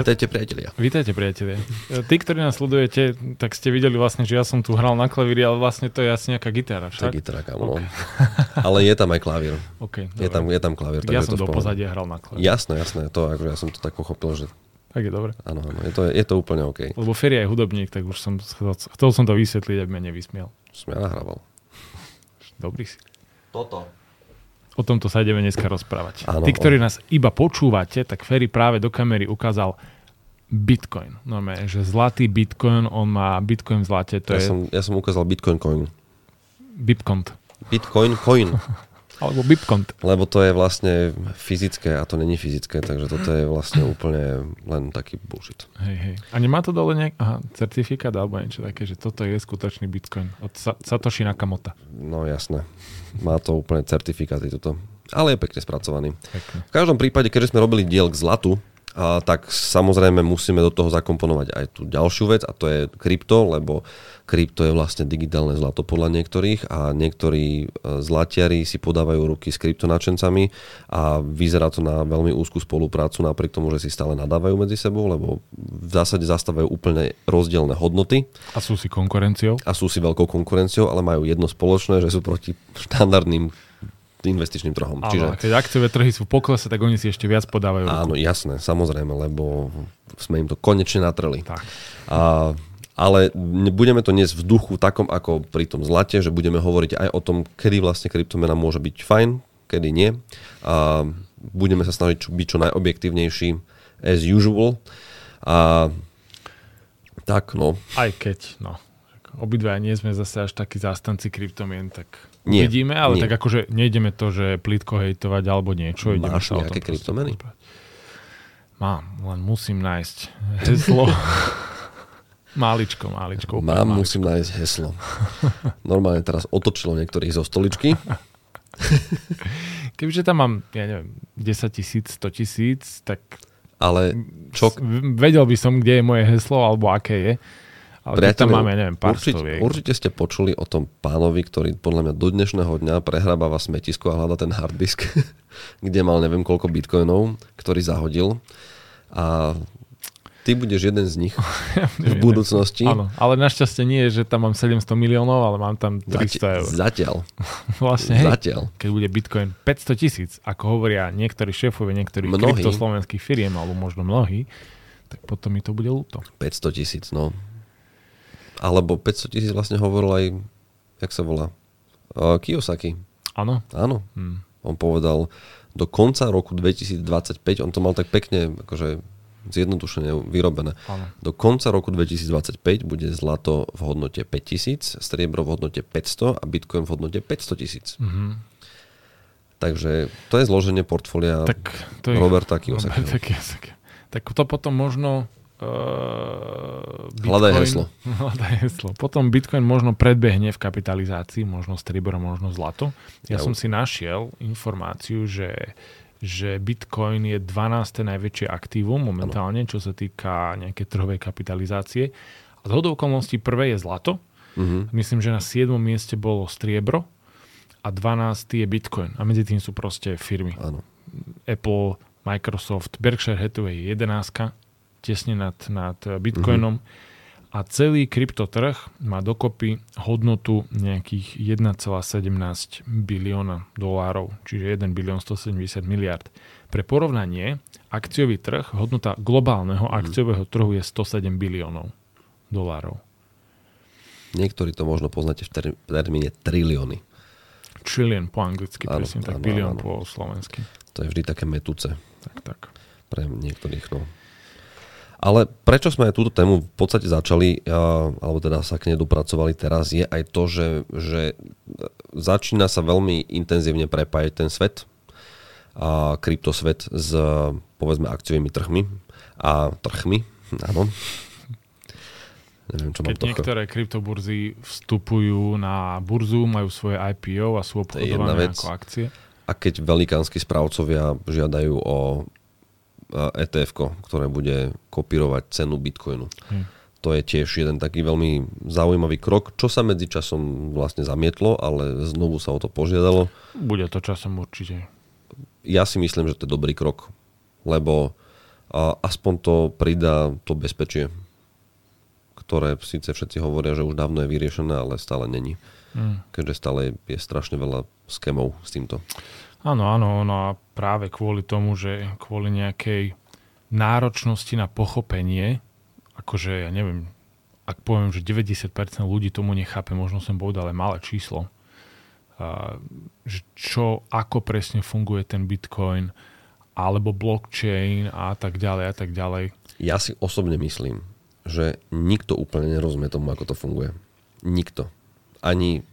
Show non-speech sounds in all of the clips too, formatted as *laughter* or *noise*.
Vítajte priatelia. Vítajte priatelia. Tí, ktorí nás sledujete, tak ste videli vlastne, že ja som tu hral na klavíri, ale vlastne to je asi nejaká gitara To je však? gitara, kámo. Okay. Okay. *laughs* Ale je tam aj klavír. Okay, Je tam, je tam klavír. ja takže som to do pozadia hral na klavíri. Jasné, jasné. To, akože ja som to tak pochopil, že Tak je dobre. áno, áno. Je to, je to úplne OK. Lebo Ferry je hudobník, tak už som chcel, chcel som to vysvetliť, aby ma nevysmiel. Som ja nahrával. Dobrý si. Toto. O tomto sa ideme dneska rozprávať. Áno. Tí, ktorí nás iba počúvate, tak Ferry práve do kamery ukázal Bitcoin. Normálne, že zlatý Bitcoin, on má Bitcoin v zlate, to Ja je som, ja som ukázal Bitcoin coin. Bitcoin. Bitcoin coin. *laughs* Alebo Bitcoin. Lebo to je vlastne fyzické a to není fyzické, takže toto je vlastne úplne len taký bullshit. Hej, hej. A nemá to dole nejak aha, certifikát alebo niečo také, že toto je skutočný Bitcoin od Sa- Satoshi Nakamoto. No jasné. Má to úplne certifikáty toto. Ale je pekne spracovaný. Pekne. V každom prípade, keďže sme robili diel k zlatu, a tak samozrejme musíme do toho zakomponovať aj tú ďalšiu vec a to je krypto, lebo krypto je vlastne digitálne zlato podľa niektorých a niektorí e, zlatiari si podávajú ruky s kryptonačencami a vyzerá to na veľmi úzkú spoluprácu napriek tomu, že si stále nadávajú medzi sebou, lebo v zásade zastávajú úplne rozdielne hodnoty A sú si konkurenciou? a sú si veľkou konkurenciou, ale majú jedno spoločné, že sú proti štandardným investičným trhom. Áno, Čiže... keď akciové trhy sú v poklese, tak oni si ešte viac podávajú. ruku. Áno, jasné, samozrejme, lebo sme im to konečne natreli. Tak. A, ale budeme to dnes v duchu takom ako pri tom zlate, že budeme hovoriť aj o tom, kedy vlastne kryptomena môže byť fajn, kedy nie. A budeme sa snažiť byť čo najobjektívnejší as usual. A tak, no. Aj keď, no. Obidva nie sme zase až takí zástanci kryptomien, tak Nie, uvidíme, ale nie. tak akože nejdeme to, že plitko hejtovať alebo niečo. ideme Máš tom nejaké kryptomeny? Mám, len musím nájsť heslo. *laughs* máličko, máličko. úplne Mám, máličko. musím nájsť heslo. Normálne teraz otočilo niektorých zo stoličky. *laughs* Kebyže tam mám, ja neviem, 10 tisíc, 100 tisíc, tak Ale čo, vedel by som, kde je moje heslo alebo aké je. Ale keď tam máme, neviem, pár určite, stoviek. určite ste počuli o tom pánovi, ktorý podľa mňa do dnešného dňa prehrabáva smetisko a hľada ten hard disk, *laughs* kde mal neviem koľko bitcoinov, ktorý zahodil. A ty budeš jeden z nich *laughs* v budúcnosti. Áno, ale našťastie nie je, že tam mám 700 miliónov, ale mám tam 300 Zati- eur. Zatiaľ. *laughs* Vlastne, hej, Zatiaľ. keď bude Bitcoin 500 tisíc, ako hovoria niektorí šéfovia niektorých kryptoslovenských firiem, alebo možno mnohí, tak potom mi to bude ľúto. 500 tisíc, no. Alebo 500 tisíc vlastne hovoril aj, jak sa volá, uh, Kiyosaki. Áno? Áno. Hm. On povedal, do konca roku 2025, on to mal tak pekne, akože zjednodušene vyrobené. Áno. Do konca roku 2025 bude zlato v hodnote 5000, striebro v hodnote 500 a bitcoin v hodnote 500 tisíc. Mhm. Takže to je zloženie portfólia Tak to je... Roberta Kiyosakiho. *laughs* Kiyosaki. Tak to potom možno... Uh, Hľadaj heslo. *laughs* Hľadaj heslo. Potom Bitcoin možno predbehne v kapitalizácii, možno striebro, možno zlato. Ja Ja- som si našiel informáciu, že že Bitcoin je 12. najväčšie aktívum momentálne, čo sa týka nejakej trhovej kapitalizácie. A z okolností prvé je zlato. Mhm. Myslím, že na 7. mieste bolo striebro a 12. je Bitcoin. A medzi tým sú proste firmy. Áno. Apple, Microsoft, Berkshire Hathaway je 11, tesne nad, nad Bitcoinom. A celý kryptotrh má dokopy hodnotu nejakých 1,17 bilióna dolárov, čiže 1 bilión 170 miliard. Pre porovnanie, akciový trh, hodnota globálneho akciového trhu je 107 biliónov dolárov. Niektorí to možno poznáte v ter- termíne trilióny. Trillion po anglicky, Áno, presne tak, áno, bilión áno. po slovensky. To je vždy také metúce Tak, tak. pre niektorých. No. Ale prečo sme aj túto tému v podstate začali, alebo teda sa k nej dopracovali teraz, je aj to, že, že začína sa veľmi intenzívne prepájať ten svet, a kryptosvet s povedzme akciovými trhmi a trhmi, áno. Neviem, čo mám Keď to. niektoré kryptoburzy vstupujú na burzu, majú svoje IPO a sú obchodované ako akcie. A keď velikánsky správcovia žiadajú o etf ktoré bude kopírovať cenu bitcoinu. Hm. To je tiež jeden taký veľmi zaujímavý krok, čo sa medzičasom vlastne zamietlo, ale znovu sa o to požiadalo. Bude to časom určite. Ja si myslím, že to je dobrý krok, lebo a aspoň to pridá to bezpečie, ktoré síce všetci hovoria, že už dávno je vyriešené, ale stále není. Mm. Keďže stále je strašne veľa skemov s týmto. Áno, áno, no a práve kvôli tomu, že kvôli nejakej náročnosti na pochopenie, akože ja neviem, ak poviem, že 90% ľudí tomu nechápe, možno som povedal ale malé číslo, že čo, ako presne funguje ten Bitcoin, alebo blockchain a tak ďalej a tak ďalej. Ja si osobne myslím, že nikto úplne nerozumie tomu, ako to funguje. Nikto. Ani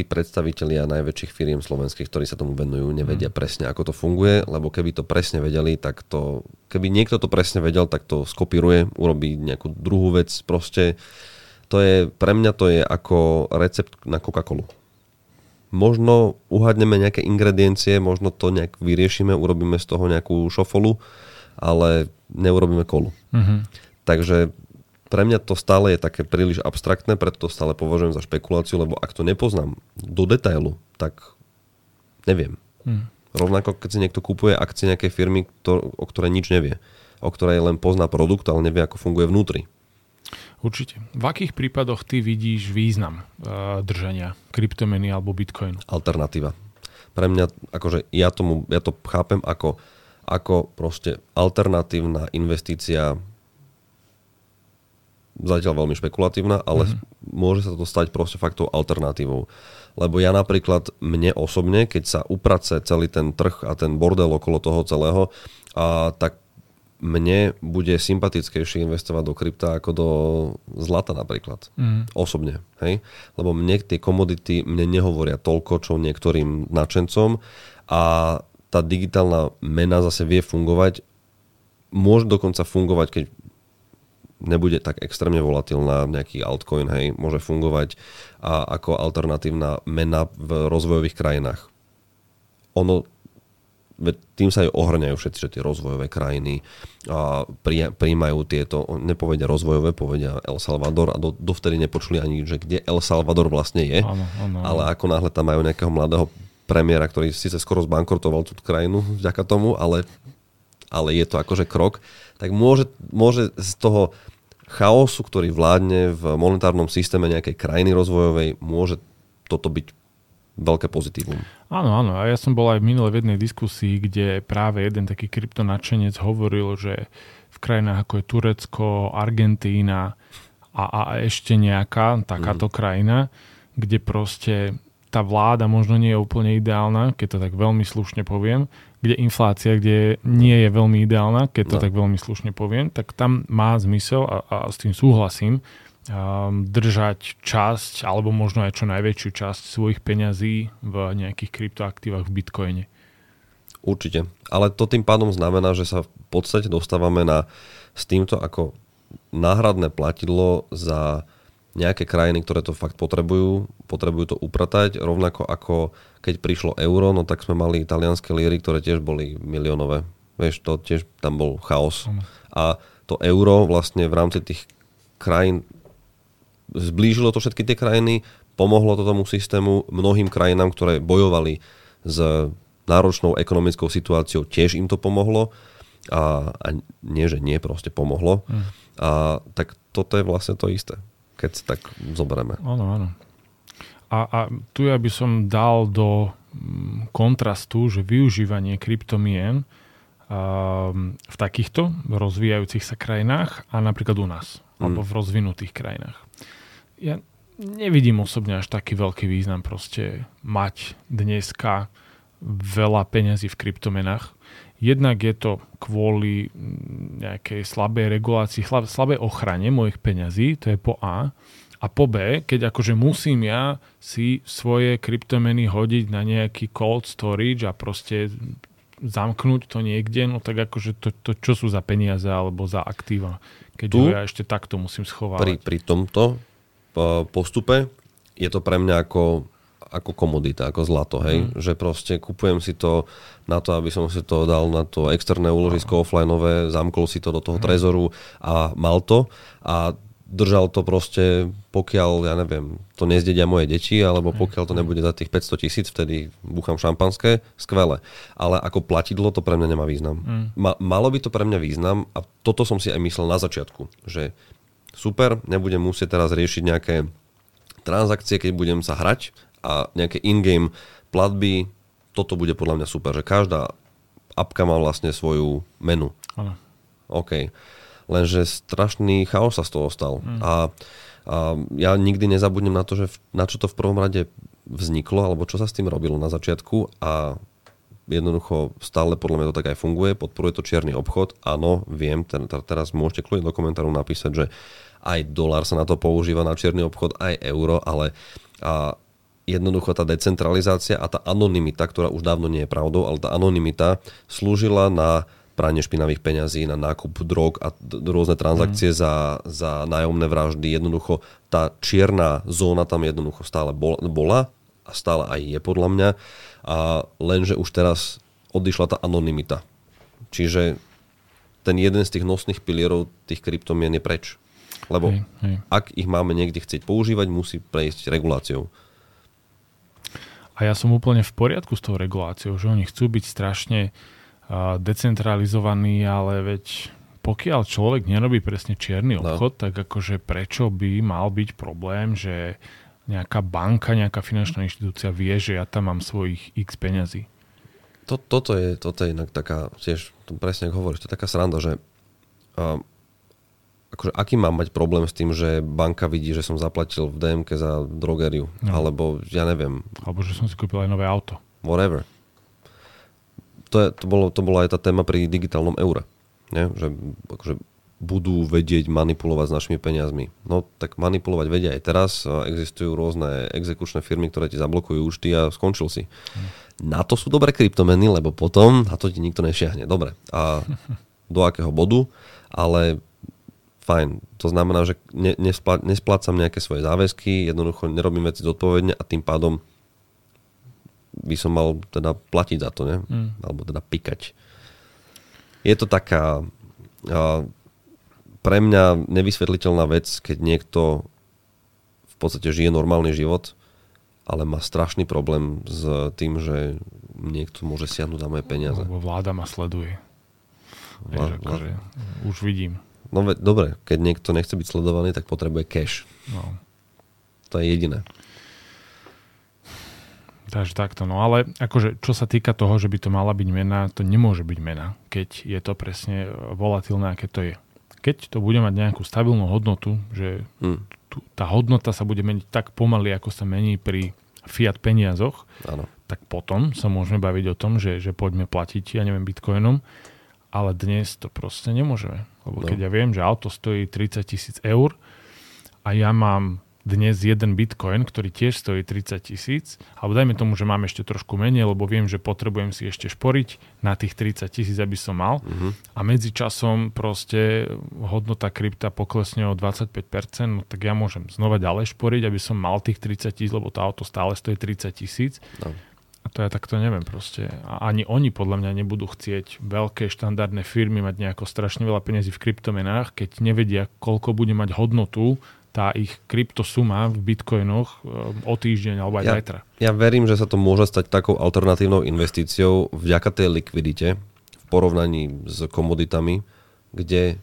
tí predstavitelia najväčších firiem slovenských, ktorí sa tomu venujú, nevedia mm. presne, ako to funguje, lebo keby to presne vedeli, tak to, keby niekto to presne vedel, tak to skopíruje, urobí nejakú druhú vec. Proste to je, pre mňa to je ako recept na Coca-Colu. Možno uhadneme nejaké ingrediencie, možno to nejak vyriešime, urobíme z toho nejakú šofolu, ale neurobíme kolu. Mm-hmm. Takže pre mňa to stále je také príliš abstraktné, preto to stále považujem za špekuláciu, lebo ak to nepoznám do detailu, tak neviem. Hmm. Rovnako, keď si niekto kupuje akcie nejakej firmy, to, o ktorej nič nevie. O ktorej len pozná produkt, ale nevie, ako funguje vnútri. Určite. V akých prípadoch ty vidíš význam uh, držania kryptomeny alebo bitcoinu? Alternatíva. Pre mňa, akože ja, tomu, ja to chápem ako, ako proste alternatívna investícia zatiaľ veľmi špekulatívna, ale mm-hmm. môže sa to stať proste faktou alternatívou. Lebo ja napríklad, mne osobne, keď sa uprace celý ten trh a ten bordel okolo toho celého, a, tak mne bude sympatickejšie investovať do krypta ako do zlata napríklad. Mm. Osobne. Hej? Lebo mne tie komodity mne nehovoria toľko, čo niektorým nadšencom a tá digitálna mena zase vie fungovať môže dokonca fungovať, keď nebude tak extrémne volatilná, nejaký altcoin, hej, môže fungovať a ako alternatívna mena v rozvojových krajinách. Ono, tým sa aj ohrňajú všetci, že tie rozvojové krajiny a príjmajú tieto, nepovedia rozvojové, povedia El Salvador a do, dovtedy nepočuli ani, že kde El Salvador vlastne je, ano, ano, ale ako náhle tam majú nejakého mladého premiéra, ktorý síce skoro zbankrotoval tú krajinu vďaka tomu, ale, ale je to akože krok, tak môže, môže z toho chaosu, ktorý vládne v monetárnom systéme nejakej krajiny rozvojovej, môže toto byť veľké pozitívum. Áno, áno. A ja som bol aj minulé v jednej diskusii, kde práve jeden taký kryptonačenec hovoril, že v krajinách ako je Turecko, Argentína a, a ešte nejaká takáto mm. krajina, kde proste tá vláda možno nie je úplne ideálna, keď to tak veľmi slušne poviem, kde inflácia, kde nie je veľmi ideálna, keď to no. tak veľmi slušne poviem, tak tam má zmysel a, a s tým súhlasím um, držať časť alebo možno aj čo najväčšiu časť svojich peňazí v nejakých kryptoaktívach v Bitcoine. Určite. Ale to tým pádom znamená, že sa v podstate dostávame na, s týmto ako náhradné platidlo za nejaké krajiny, ktoré to fakt potrebujú, potrebujú to upratať, rovnako ako keď prišlo euro, no tak sme mali italianské líry, ktoré tiež boli miliónové. Vieš, to tiež tam bol chaos. A to euro vlastne v rámci tých krajín zblížilo to všetky tie krajiny, pomohlo to tomu systému, mnohým krajinám, ktoré bojovali s náročnou ekonomickou situáciou, tiež im to pomohlo. A, a nie, že nie, proste pomohlo. Mm. A tak toto je vlastne to isté keď tak zoberieme. Áno, áno. A, a tu ja by som dal do mm, kontrastu, že využívanie kryptomien v takýchto rozvíjajúcich sa krajinách a napríklad u nás, mm. alebo v rozvinutých krajinách. Ja nevidím osobne až taký veľký význam proste mať dneska veľa peňazí v kryptomenách. Jednak je to kvôli mm, nejakej slabej regulácii, slabej ochrane mojich peňazí, to je po A. A po B, keď akože musím ja si svoje kryptomeny hodiť na nejaký cold storage a proste zamknúť to niekde, no tak akože to, to čo sú za peniaze alebo za aktíva, keď tu, ja ešte takto musím schovávať. Pri, pri tomto postupe je to pre mňa ako ako komodita, ako zlato, hej. Mm. Že proste kupujem si to na to, aby som si to dal na to externé úložisko offlineové, zamkol si to do toho mm. trezoru a mal to. A držal to proste, pokiaľ, ja neviem, to nezdedia moje deti, alebo pokiaľ to nebude za tých 500 tisíc, vtedy búcham šampanské, skvelé. Ale ako platidlo to pre mňa nemá význam. Mm. Ma, malo by to pre mňa význam a toto som si aj myslel na začiatku, že super, nebudem musieť teraz riešiť nejaké transakcie, keď budem sa hrať a nejaké in-game platby, toto bude podľa mňa super, že každá apka má vlastne svoju menu. Ano. OK. Lenže strašný chaos sa z toho stal. Mm. A, a ja nikdy nezabudnem na to, že v, na čo to v prvom rade vzniklo, alebo čo sa s tým robilo na začiatku a jednoducho stále podľa mňa to tak aj funguje, podporuje to čierny obchod. Áno, viem, ten, teraz môžete kľudne do komentáru napísať, že aj dolár sa na to používa na čierny obchod, aj euro, ale a jednoducho tá decentralizácia a tá anonymita, ktorá už dávno nie je pravdou, ale tá anonymita slúžila na pranie špinavých peňazí, na nákup drog a rôzne transakcie mm. za, za nájomné vraždy. Jednoducho tá čierna zóna tam jednoducho stále bola a stále aj je podľa mňa. A lenže už teraz odišla tá anonymita. Čiže ten jeden z tých nosných pilierov tých kryptomien je preč. Lebo hej, hej. ak ich máme niekde chcieť používať, musí prejsť reguláciou. A ja som úplne v poriadku s tou reguláciou, že oni chcú byť strašne decentralizovaní, ale veď pokiaľ človek nerobí presne čierny no. obchod, no. tak akože prečo by mal byť problém, že nejaká banka, nejaká finančná inštitúcia vie, že ja tam mám svojich x peňazí. To, toto, je, toto je inak taká, tiež presne ako hovoríš, to je taká sranda, že uh, akože aký mám mať problém s tým, že banka vidí, že som zaplatil v DMK za drogeriu, no. alebo ja neviem. Alebo že som si kúpil aj nové auto. Whatever. To, je, to, bolo, to bola aj tá téma pri digitálnom eure. Nie? Že akože budú vedieť manipulovať s našimi peniazmi. No tak manipulovať vedia aj teraz. Existujú rôzne exekučné firmy, ktoré ti zablokujú účty a skončil si. Hm. Na to sú dobré kryptomeny, lebo potom na to ti nikto nešiahne. Dobre. A do akého bodu? Ale fajn. To znamená, že ne, nesplá, nesplácam nejaké svoje záväzky, jednoducho nerobím veci zodpovedne a tým pádom by som mal teda platiť za to, ne? Mm. Alebo teda pikať. Je to taká a, pre mňa nevysvetliteľná vec, keď niekto v podstate žije normálny život, ale má strašný problém s tým, že niekto môže siahnuť na moje peniaze. Lebo vláda ma sleduje. Vlá, Vieš, akože, už vidím. No ve, dobre, keď niekto nechce byť sledovaný, tak potrebuje cash. No. To je jediné. Takže takto, no ale akože čo sa týka toho, že by to mala byť mena, to nemôže byť mena, keď je to presne volatilné, aké to je. Keď to bude mať nejakú stabilnú hodnotu, že hmm. tu, tá hodnota sa bude meniť tak pomaly, ako sa mení pri fiat peniazoch, ano. tak potom sa môžeme baviť o tom, že, že poďme platiť, ja neviem, bitcoinom, ale dnes to proste nemôžeme. Lebo no. keď ja viem, že auto stojí 30 tisíc eur a ja mám dnes jeden bitcoin, ktorý tiež stojí 30 tisíc, alebo dajme tomu, že mám ešte trošku menej, lebo viem, že potrebujem si ešte šporiť na tých 30 tisíc, aby som mal. Uh-huh. A medzi časom proste hodnota krypta poklesne o 25%, no tak ja môžem znova ďalej šporiť, aby som mal tých 30 tisíc, lebo to auto stále stojí 30 tisíc. No. To ja takto neviem proste. A ani oni podľa mňa nebudú chcieť veľké štandardné firmy mať nejako strašne veľa peniazí v kryptomenách, keď nevedia, koľko bude mať hodnotu tá ich kryptosuma v bitcoinoch eh, o týždeň alebo aj ja, zajtra. Ja verím, že sa to môže stať takou alternatívnou investíciou vďaka tej likvidite v porovnaní s komoditami, kde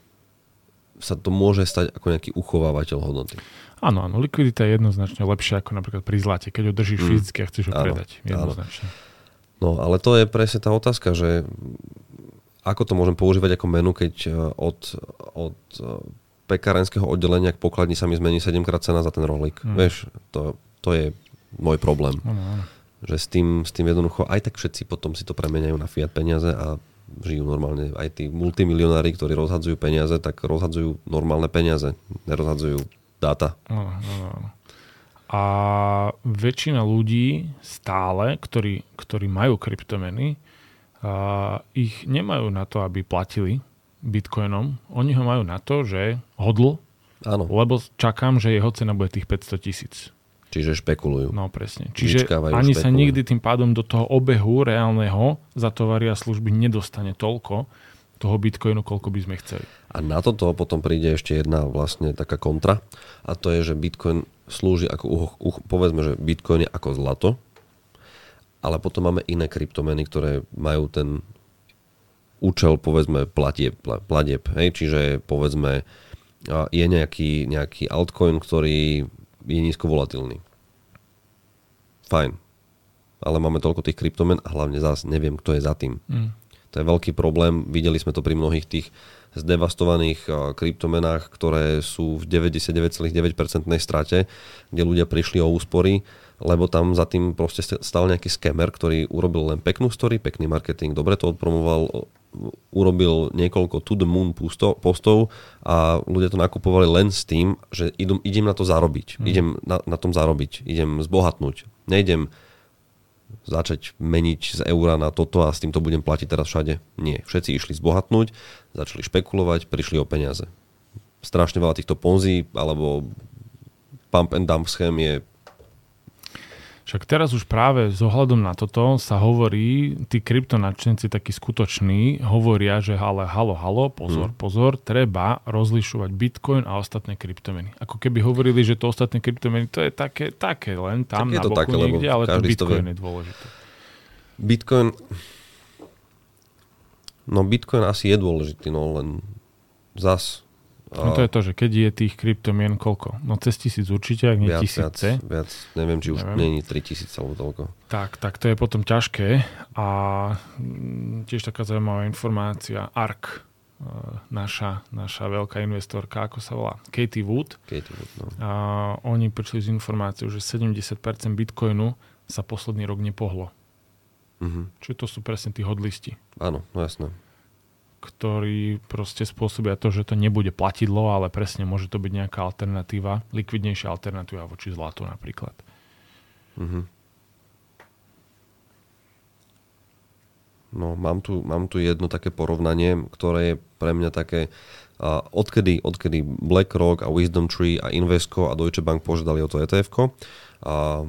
sa to môže stať ako nejaký uchovávateľ hodnoty. Áno, áno, likvidita je jednoznačne lepšia ako napríklad pri zlate, keď ho držíš mm. fyzicky a chceš ho áno, predať. Jednoznačne. Áno. No, ale to je presne tá otázka, že ako to môžem používať ako menu, keď e, od, od e, pekárenského oddelenia k pokladni sa mi zmení 7 krát cena za ten rohlík. Mm. Vieš, to, to je môj problém. Áno, áno. Že s tým, s tým jednoducho, aj tak všetci potom si to premeniajú na fiat peniaze a žijú normálne. Aj tí multimilionári, ktorí rozhadzujú peniaze, tak rozhadzujú normálne peniaze. Nerozhadzujú dáta. Áno, áno. A väčšina ľudí stále, ktorí, ktorí majú kryptomeny, a ich nemajú na to, aby platili bitcoinom. Oni ho majú na to, že hodl, Áno. lebo čakám, že jeho cena bude tých 500 tisíc. Čiže špekulujú. No presne. Čiže Vyčkávajú, ani špekulujú. sa nikdy tým pádom do toho obehu reálneho za tovary a služby nedostane toľko, toho bitcoinu, koľko by sme chceli. A na toto potom príde ešte jedna vlastne taká kontra a to je, že bitcoin slúži ako, uh, uh, povedzme, že bitcoin je ako zlato, ale potom máme iné kryptomeny, ktoré majú ten účel, povedzme, platieb, platieb hej? čiže povedzme je nejaký, nejaký altcoin, ktorý je nízko volatilný. Fajn. Ale máme toľko tých kryptomen a hlavne zás neviem, kto je za tým. Mm. To je veľký problém. Videli sme to pri mnohých tých zdevastovaných kryptomenách, ktoré sú v 99,9% strate, kde ľudia prišli o úspory, lebo tam za tým proste stal nejaký skemer, ktorý urobil len peknú story, pekný marketing, dobre to odpromoval, urobil niekoľko to the moon postov a ľudia to nakupovali len s tým, že idem, idem na to zarobiť. Mm. Idem na, na tom zarobiť. Idem zbohatnúť. Nejdem začať meniť z eura na toto a s týmto budem platiť teraz všade. Nie. Všetci išli zbohatnúť, začali špekulovať, prišli o peniaze. Strašne veľa týchto ponzi alebo pump and dump schém je však teraz už práve s ohľadom na toto sa hovorí, tí kryptonačenci takí skutoční hovoria, že ale halo, halo, pozor, hmm. pozor, treba rozlišovať Bitcoin a ostatné kryptomeny. Ako keby hovorili, že to ostatné kryptomeny to je také, také len tam tak na boku také, niekde, ale to Bitcoin je dôležité. Bitcoin, no Bitcoin asi je dôležitý, no len zas No to je to, že keď je tých kryptomien koľko? No cez tisíc určite, ak nie viac, tisíce. Viac, viac, neviem, či už neviem. je 3000 alebo toľko. Tak, tak to je potom ťažké. A mm, tiež taká zaujímavá informácia, ARK, e, naša, naša veľká investorka, ako sa volá, Katie Wood. Katie Wood no. a oni prišli s informáciou, že 70% bitcoinu sa posledný rok nepohlo. Uh-huh. Čiže to sú presne tí hodlisti. Áno, no jasné ktorí proste spôsobia to, že to nebude platidlo, ale presne môže to byť nejaká alternatíva, likvidnejšia alternatíva voči zlatu napríklad. Mm-hmm. No, mám tu, mám tu jedno také porovnanie, ktoré je pre mňa také, a odkedy, odkedy BlackRock a Wisdom Tree a Invesco a Deutsche Bank požiadali o to etf a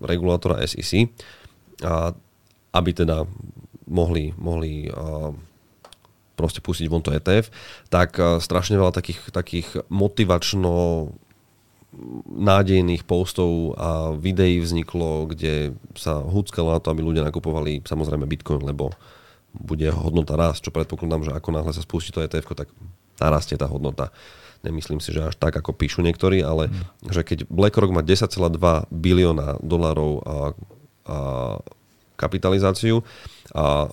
regulátora SEC, a aby teda mohli, mohli a, proste pustiť von to ETF, tak eh, strašne veľa takých, takých motivačno nádejných postov a videí vzniklo, kde sa húckalo na to, aby ľudia nakupovali samozrejme Bitcoin, lebo bude hodnota rásť, čo predpokladám, že ako náhle sa spustí to ETF, tak narastie tá hodnota. Nemyslím si, že až tak, ako píšu niektorí, ale mm. že keď BlackRock má 10,2 bilióna dolárov a, a kapitalizáciu a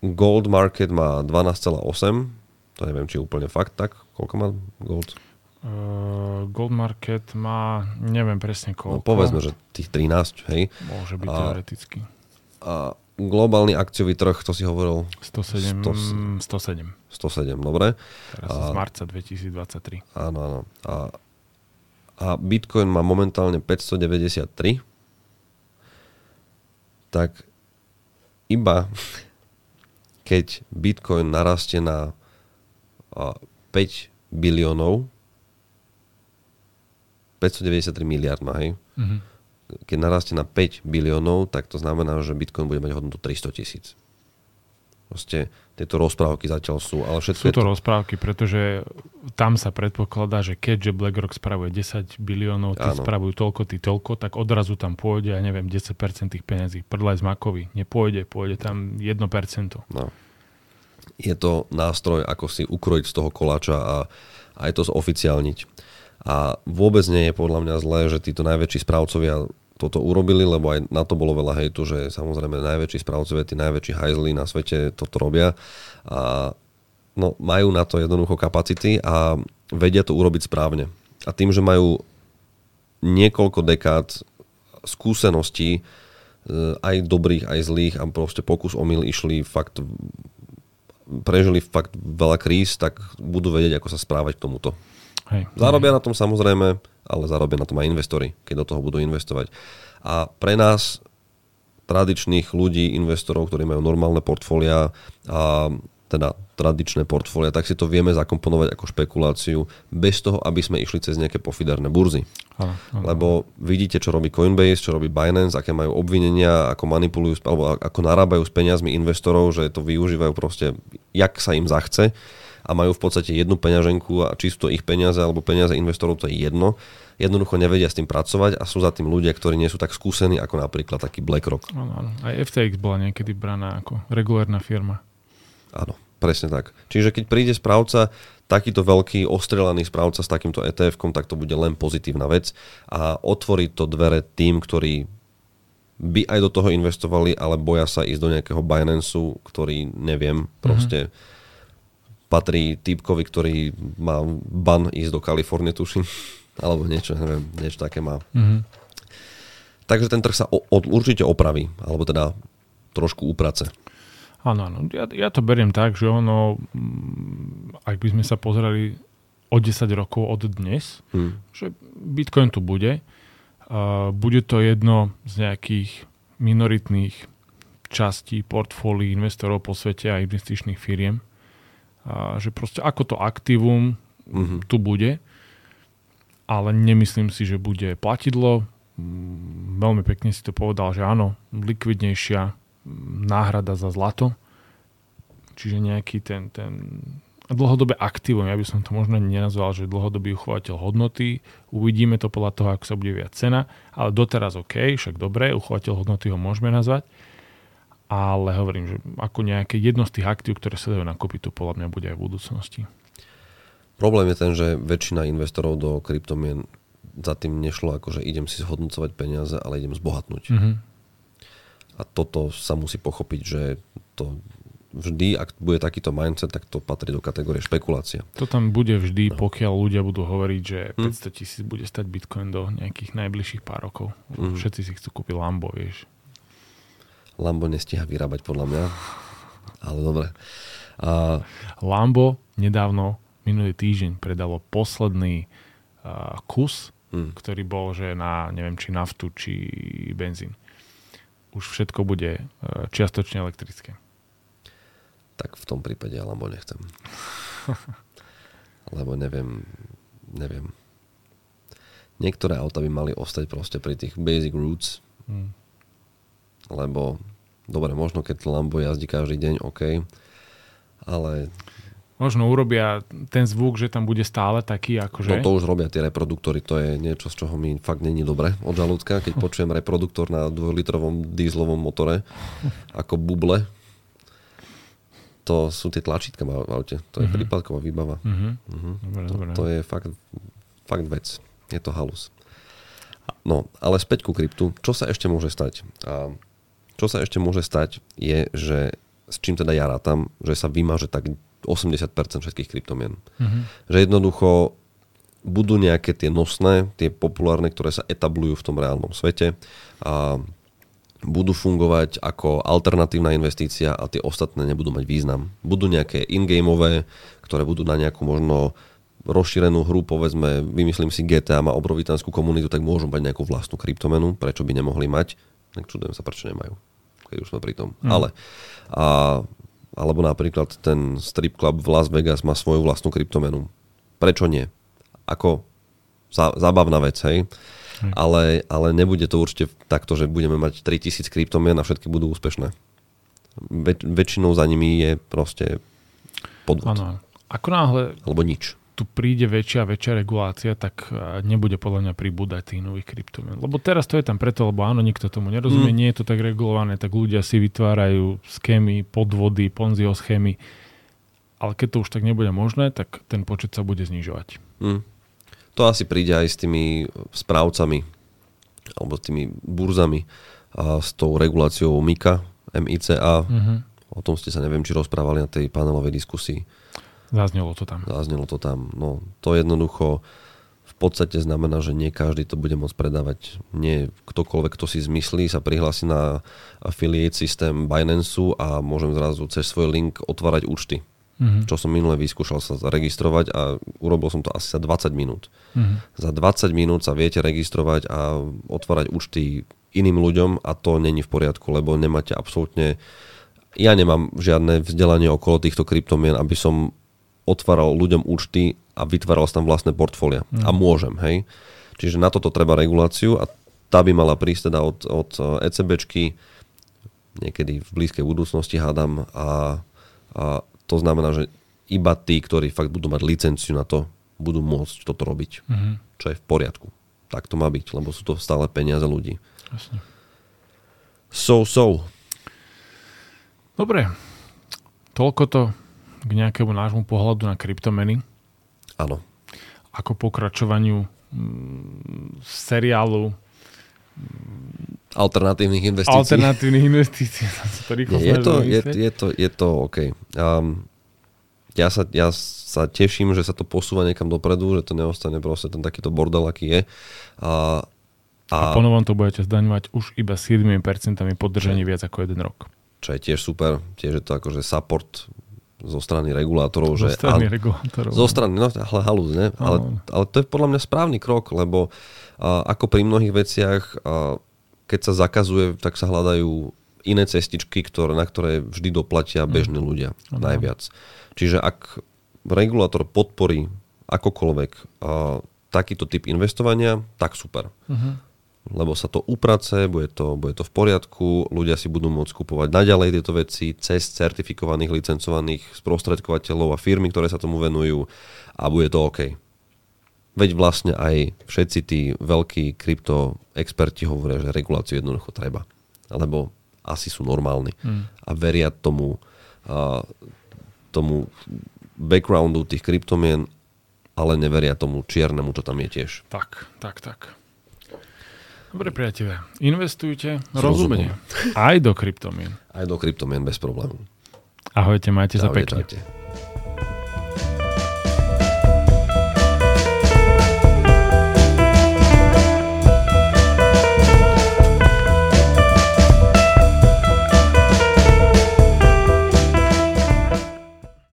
Gold market má 12,8. To neviem, či je úplne fakt tak. Koľko má gold? Uh, gold market má, neviem presne no, koľko. No, povedzme, že tých 13, hej. Môže byť a, teoreticky. A globálny akciový trh, to si hovoril? 107. 100, 107. 107, dobre. Teraz a, z marca 2023. Áno, áno. A, a Bitcoin má momentálne 593. Tak iba keď Bitcoin narastie na 5 biliónov, 593 miliard má, hej? Mm-hmm. Keď narastie na 5 biliónov, tak to znamená, že Bitcoin bude mať hodnotu 300 tisíc. Proste tieto rozprávky zatiaľ sú, ale všetko Sú to, to rozprávky, pretože tam sa predpokladá, že keďže BlackRock spravuje 10 biliónov, tí Áno. spravujú toľko, tí toľko, tak odrazu tam pôjde, ja neviem, 10% tých peniazí. Prdlaj z Makovi. Nepôjde, pôjde tam 1%. No. Je to nástroj, ako si ukrojiť z toho koláča a aj to zoficiálniť. A vôbec nie je podľa mňa zlé, že títo najväčší správcovia toto urobili, lebo aj na to bolo veľa hejtu, že samozrejme najväčší správcovia, tí najväčší hajzli na svete toto robia a no, majú na to jednoducho kapacity a vedia to urobiť správne. A tým, že majú niekoľko dekád skúseností, e, aj dobrých, aj zlých a proste pokus omyl išli fakt prežili fakt veľa kríz, tak budú vedieť, ako sa správať k tomuto. Hej. Zarobia na tom samozrejme, ale zarobia na tom aj investori, keď do toho budú investovať. A pre nás, tradičných ľudí, investorov, ktorí majú normálne portfólia a teda tradičné portfólia, tak si to vieme zakomponovať ako špekuláciu bez toho, aby sme išli cez nejaké pofiderné burzy. Áno, áno. Lebo vidíte, čo robí Coinbase, čo robí Binance, aké majú obvinenia, ako manipulujú, alebo ako narábajú s peniazmi investorov, že to využívajú proste, jak sa im zachce a majú v podstate jednu peňaženku a či sú to ich peniaze alebo peniaze investorov, to je jedno. Jednoducho nevedia s tým pracovať a sú za tým ľudia, ktorí nie sú tak skúsení ako napríklad taký BlackRock. Áno, áno. Aj FTX bola niekedy braná ako regulárna firma. Áno, presne tak. Čiže keď príde správca, takýto veľký ostrelaný správca s takýmto ETF-kom, tak to bude len pozitívna vec a otvorí to dvere tým, ktorí by aj do toho investovali, ale boja sa ísť do nejakého Binance, ktorý neviem, proste mm-hmm patrí týpkovi, ktorý má ban ísť do Kalifornie, tuším, *laughs* alebo niečo, neviem, niečo také má. Mm-hmm. Takže ten trh sa o, o, určite opraví, alebo teda trošku uprace. Áno, áno. Ja, ja to beriem tak, že ono, mm, ak by sme sa pozerali o 10 rokov od dnes, hmm. že Bitcoin tu bude. Uh, bude to jedno z nejakých minoritných častí portfólií investorov po svete a investičných firiem a že proste ako to aktívum mm-hmm. tu bude, ale nemyslím si, že bude platidlo. Veľmi pekne si to povedal, že áno, likvidnejšia náhrada za zlato, čiže nejaký ten, ten dlhodobé aktívum, ja by som to možno nenazval, že dlhodobý uchovateľ hodnoty, uvidíme to podľa toho, ako sa bude viac cena, ale doteraz OK, však dobre, uchovateľ hodnoty ho môžeme nazvať, ale hovorím, že ako nejaké jedno z tých aktív, ktoré sa dajú nakúpiť, to podľa mňa bude aj v budúcnosti. Problém je ten, že väčšina investorov do kryptomien za tým nešlo, ako že idem si zhodnocovať peniaze, ale idem zbohatnúť. Mm-hmm. A toto sa musí pochopiť, že to vždy, ak bude takýto mindset, tak to patrí do kategórie špekulácia. To tam bude vždy, no. pokiaľ ľudia budú hovoriť, že 500 hm? tisíc bude stať Bitcoin do nejakých najbližších pár rokov. Mm. Všetci si chcú kúpiť Lambo, vieš. Lambo nestíha vyrábať podľa mňa. Ale dobre. A... Lambo nedávno, minulý týždeň, predalo posledný uh, kus, hmm. ktorý bol, že na, neviem, či naftu, či benzín. Už všetko bude uh, čiastočne elektrické. Tak v tom prípade ja Lambo nechcem. *laughs* Lebo neviem, neviem. Niektoré auta by mali ostať proste pri tých basic roots. Hmm lebo dobre, možno keď Lambo jazdí každý deň, OK, ale... Možno urobia ten zvuk, že tam bude stále taký akože... No to už robia tie reproduktory, to je niečo, z čoho mi fakt není dobre od žalúdka, keď *laughs* počujem reproduktor na 2-litrovom dízlovom motore ako buble. To sú tie tlačítka v aute, to je uh-huh. prípadková výbava. Uh-huh. Uh-huh. Dobre, to, dobre. to je fakt, fakt vec, je to halus. No, ale späť ku kryptu, čo sa ešte môže stať? A čo sa ešte môže stať je, že s čím teda ja rátam, že sa vymaže tak 80% všetkých kryptomien. Mm-hmm. Že jednoducho budú nejaké tie nosné, tie populárne, ktoré sa etablujú v tom reálnom svete a budú fungovať ako alternatívna investícia a tie ostatné nebudú mať význam. Budú nejaké in-gameové, ktoré budú na nejakú možno rozšírenú hru, povedzme, vymyslím si GTA má obrovitánsku komunitu, tak môžu mať nejakú vlastnú kryptomenu, prečo by nemohli mať, tak čudujem sa, prečo nemajú keď už sme pri tom. Mm. Ale a, alebo napríklad ten strip club v Las Vegas má svoju vlastnú kryptomenu. Prečo nie? Ako za, zábavná vec, hej? Mm. Ale, ale nebude to určite takto, že budeme mať 3000 kryptomien a všetky budú úspešné. Väč, väčšinou za nimi je proste podvod. Ano. Ako náhle... Alebo nič tu príde väčšia a väčšia regulácia, tak nebude podľa mňa pribúdať tých nových kryptomien. Lebo teraz to je tam preto, lebo áno, nikto tomu nerozumie, mm. nie je to tak regulované, tak ľudia si vytvárajú schémy, podvody, ponzio schémy. Ale keď to už tak nebude možné, tak ten počet sa bude znižovať. Mm. To asi príde aj s tými správcami alebo s tými burzami a s tou reguláciou MICA, MICA. Mm-hmm. O tom ste sa neviem, či rozprávali na tej panelovej diskusii. Zaznelo to tam. Zaznelo to tam. No, to jednoducho v podstate znamená, že nie každý to bude môcť predávať. Nie ktokoľvek, kto si zmyslí, sa prihlási na affiliate systém Binance a môžem zrazu cez svoj link otvárať účty. Mm-hmm. Čo som minule vyskúšal sa zaregistrovať a urobil som to asi za 20 minút. Mm-hmm. Za 20 minút sa viete registrovať a otvárať účty iným ľuďom a to není v poriadku, lebo nemáte absolútne ja nemám žiadne vzdelanie okolo týchto kryptomien, aby som otváral ľuďom účty a vytváral tam vlastné portfólia. Mm. A môžem, hej. Čiže na toto treba reguláciu a tá by mala prísť teda od, od ECBčky niekedy v blízkej budúcnosti hádam a, a to znamená, že iba tí, ktorí fakt budú mať licenciu na to, budú môcť toto robiť. Mm-hmm. Čo je v poriadku. Tak to má byť, lebo sú to stále peniaze ľudí. Jasne. So, so. Dobre. Toľko to k nejakému nášmu pohľadu na kryptomeny. Áno. Ako pokračovaniu mm, seriálu alternatívnych investícií. Alternatívnych investícií. *laughs* to je, to, je, je, to, je to OK. Um, ja, sa, ja sa teším, že sa to posúva niekam dopredu, že to neostane proste ten takýto bordel, aký je. A, a, a ponovom to budete zdaňovať už iba 7% podržanie viac ako jeden rok. Čo je tiež super. Tiež je to akože support zo strany regulátorov. Zo že, strany ale, regulátorov. Zo strany, no ale halúz, ne? Ale, ale to je podľa mňa správny krok, lebo a, ako pri mnohých veciach, a, keď sa zakazuje, tak sa hľadajú iné cestičky, ktoré, na ktoré vždy doplatia mm. bežní ľudia mm. najviac. Čiže ak regulátor podporí akokoľvek a, takýto typ investovania, tak super. Mm-hmm lebo sa to uprace, bude to, bude to v poriadku, ľudia si budú môcť kupovať naďalej tieto veci cez certifikovaných, licencovaných sprostredkovateľov a firmy, ktoré sa tomu venujú a bude to OK. Veď vlastne aj všetci tí veľkí krypto experti hovoria, že reguláciu jednoducho treba. Alebo asi sú normálni hmm. a veria tomu, a, tomu backgroundu tých kryptomien, ale neveria tomu čiernemu, čo tam je tiež. Tak, tak, tak. Dobre priatelia, investujte rozumne. Aj do kryptomien. Aj do kryptomien bez problému. Ahojte, majte Ahojte, sa pekne. Čaute.